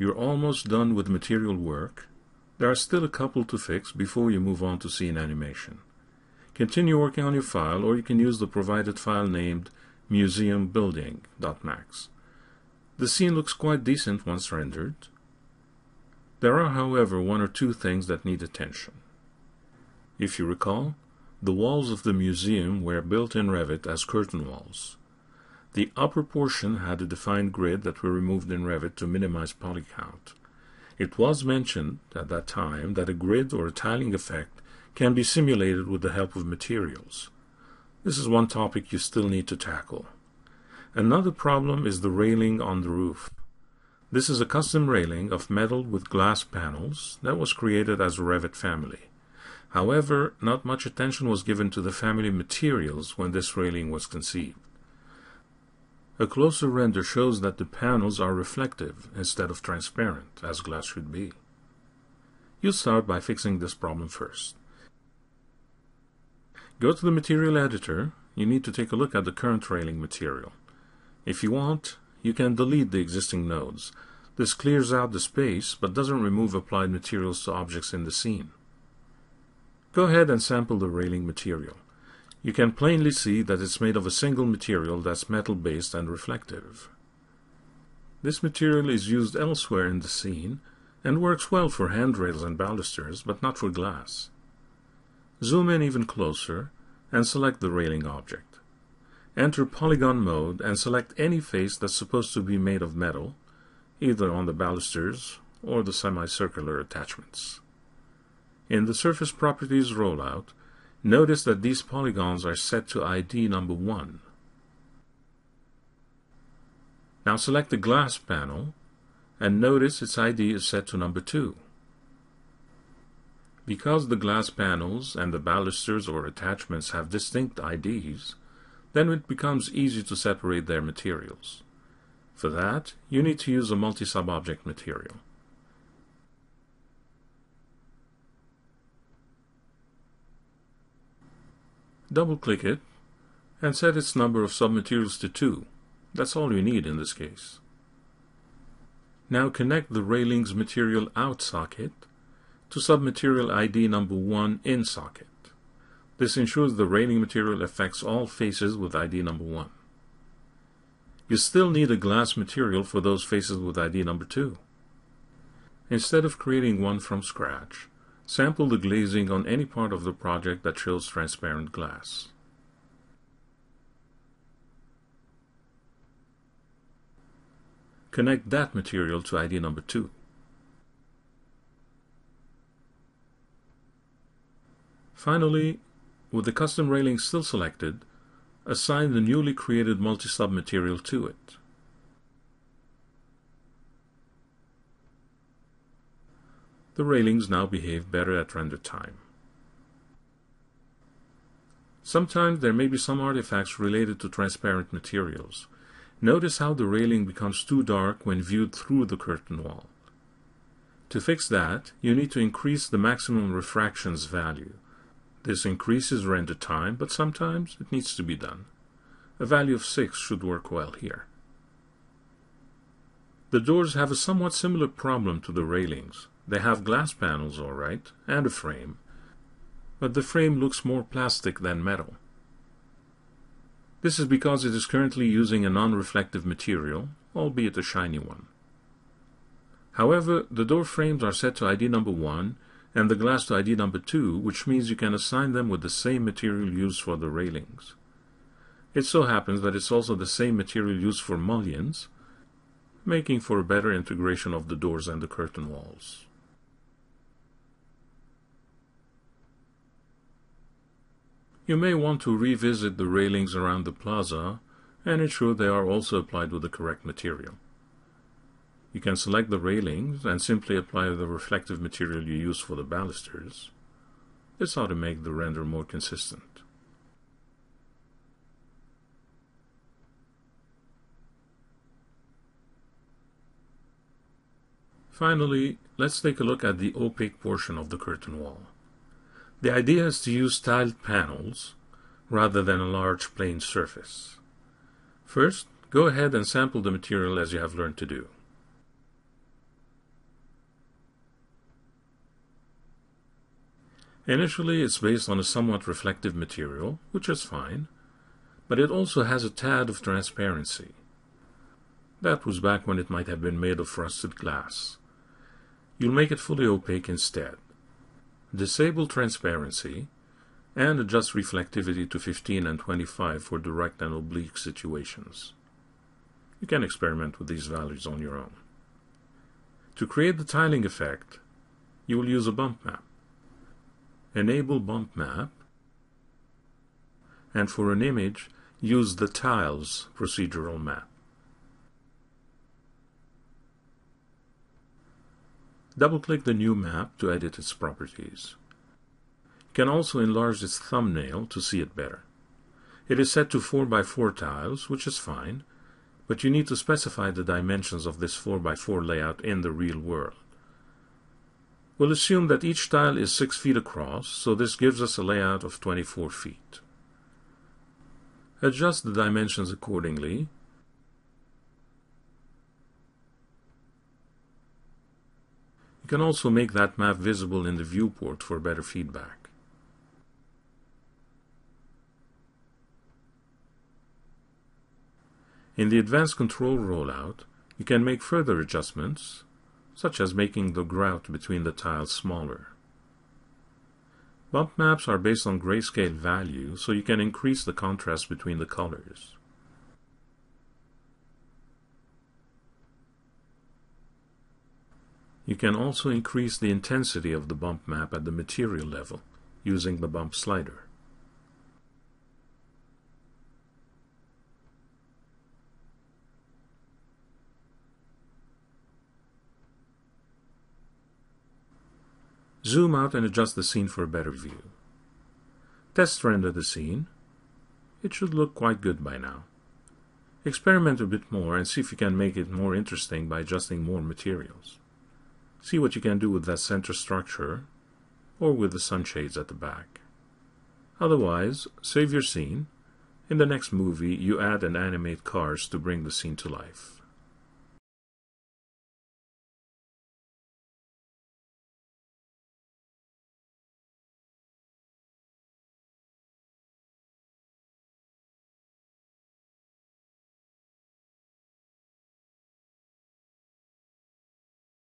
You're almost done with material work. There are still a couple to fix before you move on to scene animation. Continue working on your file or you can use the provided file named museumbuilding.max. The scene looks quite decent once rendered. There are, however, one or two things that need attention. If you recall, the walls of the museum were built in Revit as curtain walls. The upper portion had a defined grid that we removed in Revit to minimize poly count. It was mentioned at that time that a grid or a tiling effect can be simulated with the help of materials. This is one topic you still need to tackle. Another problem is the railing on the roof. This is a custom railing of metal with glass panels that was created as a Revit family. However, not much attention was given to the family materials when this railing was conceived. A closer render shows that the panels are reflective instead of transparent, as glass should be. You start by fixing this problem first. Go to the material editor. You need to take a look at the current railing material. If you want, you can delete the existing nodes. This clears out the space, but doesn't remove applied materials to objects in the scene. Go ahead and sample the railing material. You can plainly see that it's made of a single material that's metal-based and reflective. This material is used elsewhere in the scene and works well for handrails and balusters, but not for glass. Zoom in even closer and select the railing object. Enter polygon mode and select any face that's supposed to be made of metal, either on the balusters or the semicircular attachments. In the Surface Properties rollout, notice that these polygons are set to ID number 1. Now select the glass panel and notice its ID is set to number 2. Because the glass panels and the balusters or attachments have distinct IDs, then it becomes easy to separate their materials. For that, you need to use a multi-sub-object material. Double-click it and set its number of submaterials to 2. That's all you need in this case. Now connect the railings material out socket to submaterial ID number 1 in socket. This ensures the railing material affects all faces with ID number 1. You still need a glass material for those faces with ID number 2. Instead of creating one from scratch, Sample the glazing on any part of the project that shows transparent glass. Connect that material to ID number 2. Finally, with the custom railing still selected, assign the newly created multi-sub material to it. The railings now behave better at render time. Sometimes there may be some artifacts related to transparent materials. Notice how the railing becomes too dark when viewed through the curtain wall. To fix that, you need to increase the maximum refractions value. This increases render time, but sometimes it needs to be done. A value of 6 should work well here. The doors have a somewhat similar problem to the railings. They have glass panels, all right, and a frame, but the frame looks more plastic than metal. This is because it is currently using a non-reflective material, albeit a shiny one. However, the door frames are set to ID number 1 and the glass to ID number 2, which means you can assign them with the same material used for the railings. It so happens that it's also the same material used for mullions, making for a better integration of the doors and the curtain walls. You may want to revisit the railings around the plaza and ensure they are also applied with the correct material. You can select the railings and simply apply the reflective material you use for the balusters. This ought to make the render more consistent. Finally, let's take a look at the opaque portion of the curtain wall. The idea is to use tiled panels rather than a large plain surface. First, go ahead and sample the material as you have learned to do. Initially, it's based on a somewhat reflective material, which is fine, but it also has a tad of transparency. That was back when it might have been made of rusted glass. You'll make it fully opaque instead. Disable transparency and adjust reflectivity to 15 and 25 for direct and oblique situations. You can experiment with these values on your own. To create the tiling effect, you will use a bump map. Enable bump map, and for an image, use the tiles procedural map. Double-click the new map to edit its properties. You can also enlarge its thumbnail to see it better. It is set to 4x4 tiles, which is fine, but you need to specify the dimensions of this 4x4 layout in the real world. We'll assume that each tile is 6 feet across, so this gives us a layout of 24 feet. Adjust the dimensions accordingly can also make that map visible in the viewport for better feedback. In the advanced control rollout, you can make further adjustments, such as making the grout between the tiles smaller. Bump maps are based on grayscale value, so you can increase the contrast between the colors. You can also increase the intensity of the bump map at the material level using the bump slider. Zoom out and adjust the scene for a better view. Test render the scene. It should look quite good by now. Experiment a bit more and see if you can make it more interesting by adjusting more materials. See what you can do with that center structure or with the sunshades at the back. Otherwise, save your scene. In the next movie, you add and animate cars to bring the scene to life.